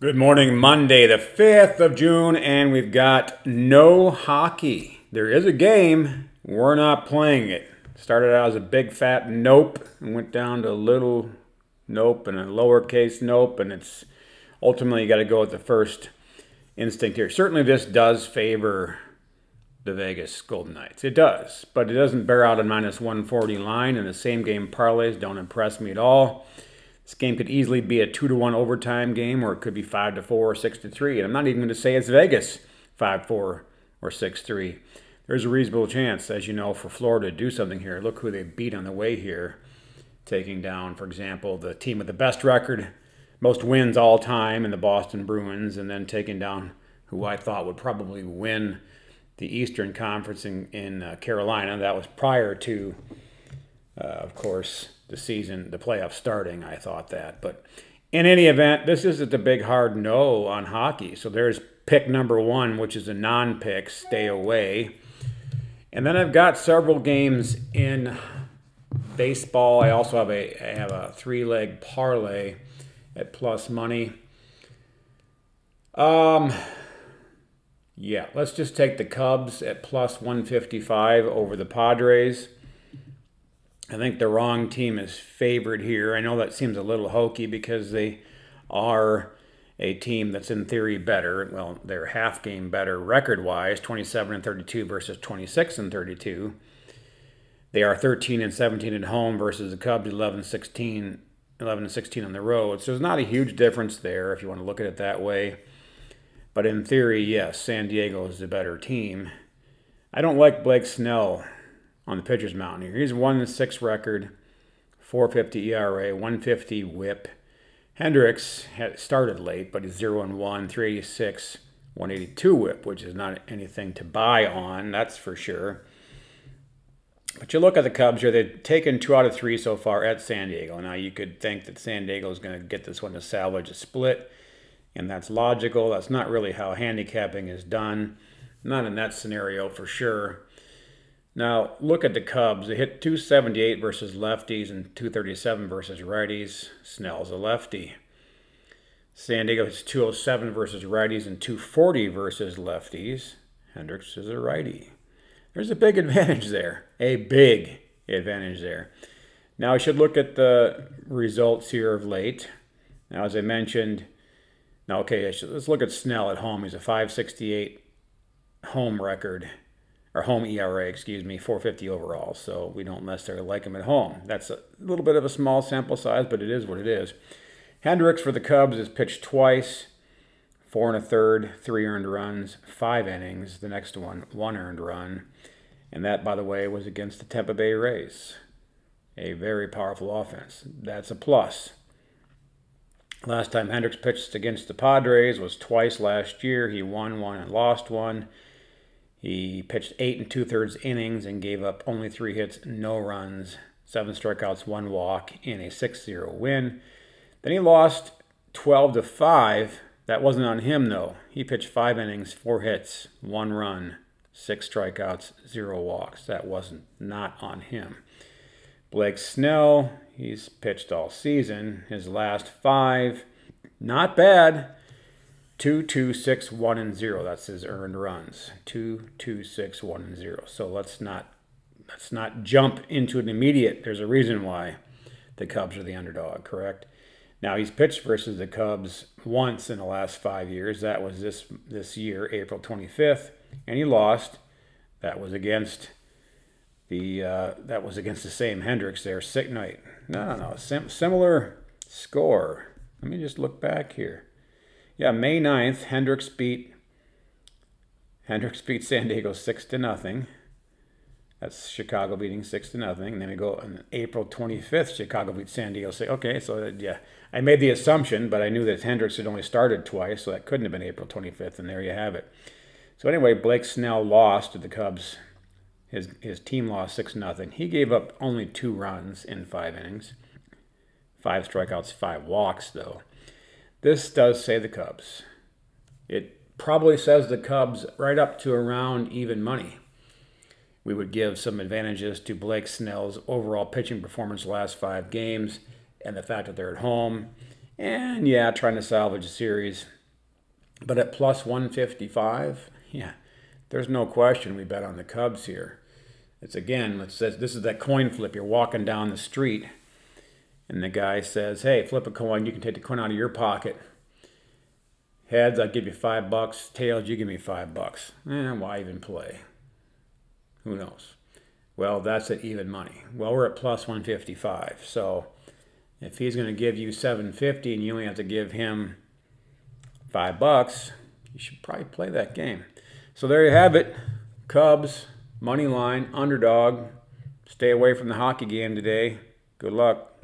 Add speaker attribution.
Speaker 1: Good morning, Monday, the 5th of June, and we've got no hockey. There is a game, we're not playing it. Started out as a big fat nope and went down to a little nope and a lowercase nope, and it's ultimately you got to go with the first instinct here. Certainly, this does favor the Vegas Golden Knights. It does, but it doesn't bear out a minus 140 line, and the same game parlays don't impress me at all. This game could easily be a two to one overtime game, or it could be five to four or six to three. And I'm not even going to say it's Vegas five four or six three. There's a reasonable chance, as you know, for Florida to do something here. Look who they beat on the way here, taking down, for example, the team with the best record, most wins all time in the Boston Bruins, and then taking down who I thought would probably win the Eastern Conference in, in uh, Carolina. That was prior to, uh, of course, the season, the playoffs starting. I thought that, but in any event, this isn't a big hard no on hockey. So there's pick number one, which is a non-pick, stay away. And then I've got several games in baseball. I also have a I have a three-leg parlay at plus money. Um, yeah, let's just take the Cubs at plus 155 over the Padres. I think the wrong team is favored here. I know that seems a little hokey because they are a team that's in theory better. Well, they're half game better record wise 27 and 32 versus 26 and 32. They are 13 and 17 at home versus the Cubs 11 16 11 and 16 on the road. So there's not a huge difference there if you want to look at it that way. But in theory, yes, San Diego is the better team. I don't like Blake Snell on the pitcher's mound here. He's one six record, 450 ERA, 150 WHIP. Hendricks started late, but he's 0 and 1, 386, 182 WHIP, which is not anything to buy on, that's for sure. But you look at the Cubs here, they've taken two out of three so far at San Diego. Now, you could think that San Diego is going to get this one to salvage a split, and that's logical. That's not really how handicapping is done. Not in that scenario for sure. Now, look at the Cubs. They hit 278 versus lefties and 237 versus righties. Snell's a lefty. San Diego hits 207 versus righties and 240 versus lefties. Hendricks is a righty. There's a big advantage there. A big advantage there. Now, I should look at the results here of late. Now, as I mentioned, now, okay, let's look at Snell at home. He's a 568 home record or home ERA, excuse me, 450 overall. So we don't necessarily like him at home. That's a little bit of a small sample size, but it is what it is. Hendricks for the Cubs has pitched twice, four and a third, three earned runs, five innings. The next one, one earned run. And that, by the way, was against the Tampa Bay Rays. A very powerful offense. That's a plus. Last time Hendricks pitched against the Padres was twice last year. He won one and lost one. He pitched eight and two thirds innings and gave up only three hits, no runs, seven strikeouts, one walk in a 6 0 win. Then he lost 12 to 5. That wasn't on him, though. He pitched five innings, four hits, one run, six strikeouts, zero walks. That wasn't not on him. Blake Snell, he's pitched all season. His last five, not bad. Two, two, six, one, and zero. That's his earned runs. Two, two, six, one, and zero. So let's not let's not jump into an immediate. There's a reason why the Cubs are the underdog, correct? Now he's pitched versus the Cubs once in the last five years. That was this this year, April 25th, and he lost. That was against the uh, that was against the same Hendricks there. Sick night. No, no, no. Sim- similar score. Let me just look back here. Yeah, May 9th, Hendricks beat Hendricks beat San Diego six to nothing. That's Chicago beating six to nothing. And then we go on April 25th, Chicago beat San Diego. Say, okay, so uh, yeah, I made the assumption, but I knew that Hendricks had only started twice, so that couldn't have been April 25th. And there you have it. So anyway, Blake Snell lost to the Cubs. His his team lost six nothing. He gave up only two runs in five innings, five strikeouts, five walks though. This does say the Cubs. It probably says the Cubs right up to around even money. We would give some advantages to Blake Snell's overall pitching performance last five games and the fact that they're at home And yeah, trying to salvage a series. But at plus 155, yeah, there's no question we bet on the Cubs here. It's again, it says this is that coin flip. You're walking down the street, and the guy says, "Hey, flip a coin. You can take the coin out of your pocket. Heads, I'll give you five bucks. Tails, you give me five bucks. Eh, why even play? Who knows? Well, that's at even money. Well, we're at plus 155. So if he's going to give you 750 and you only have to give him five bucks, you should probably play that game. So there you have it. Cubs, money line, underdog. Stay away from the hockey game today. Good luck.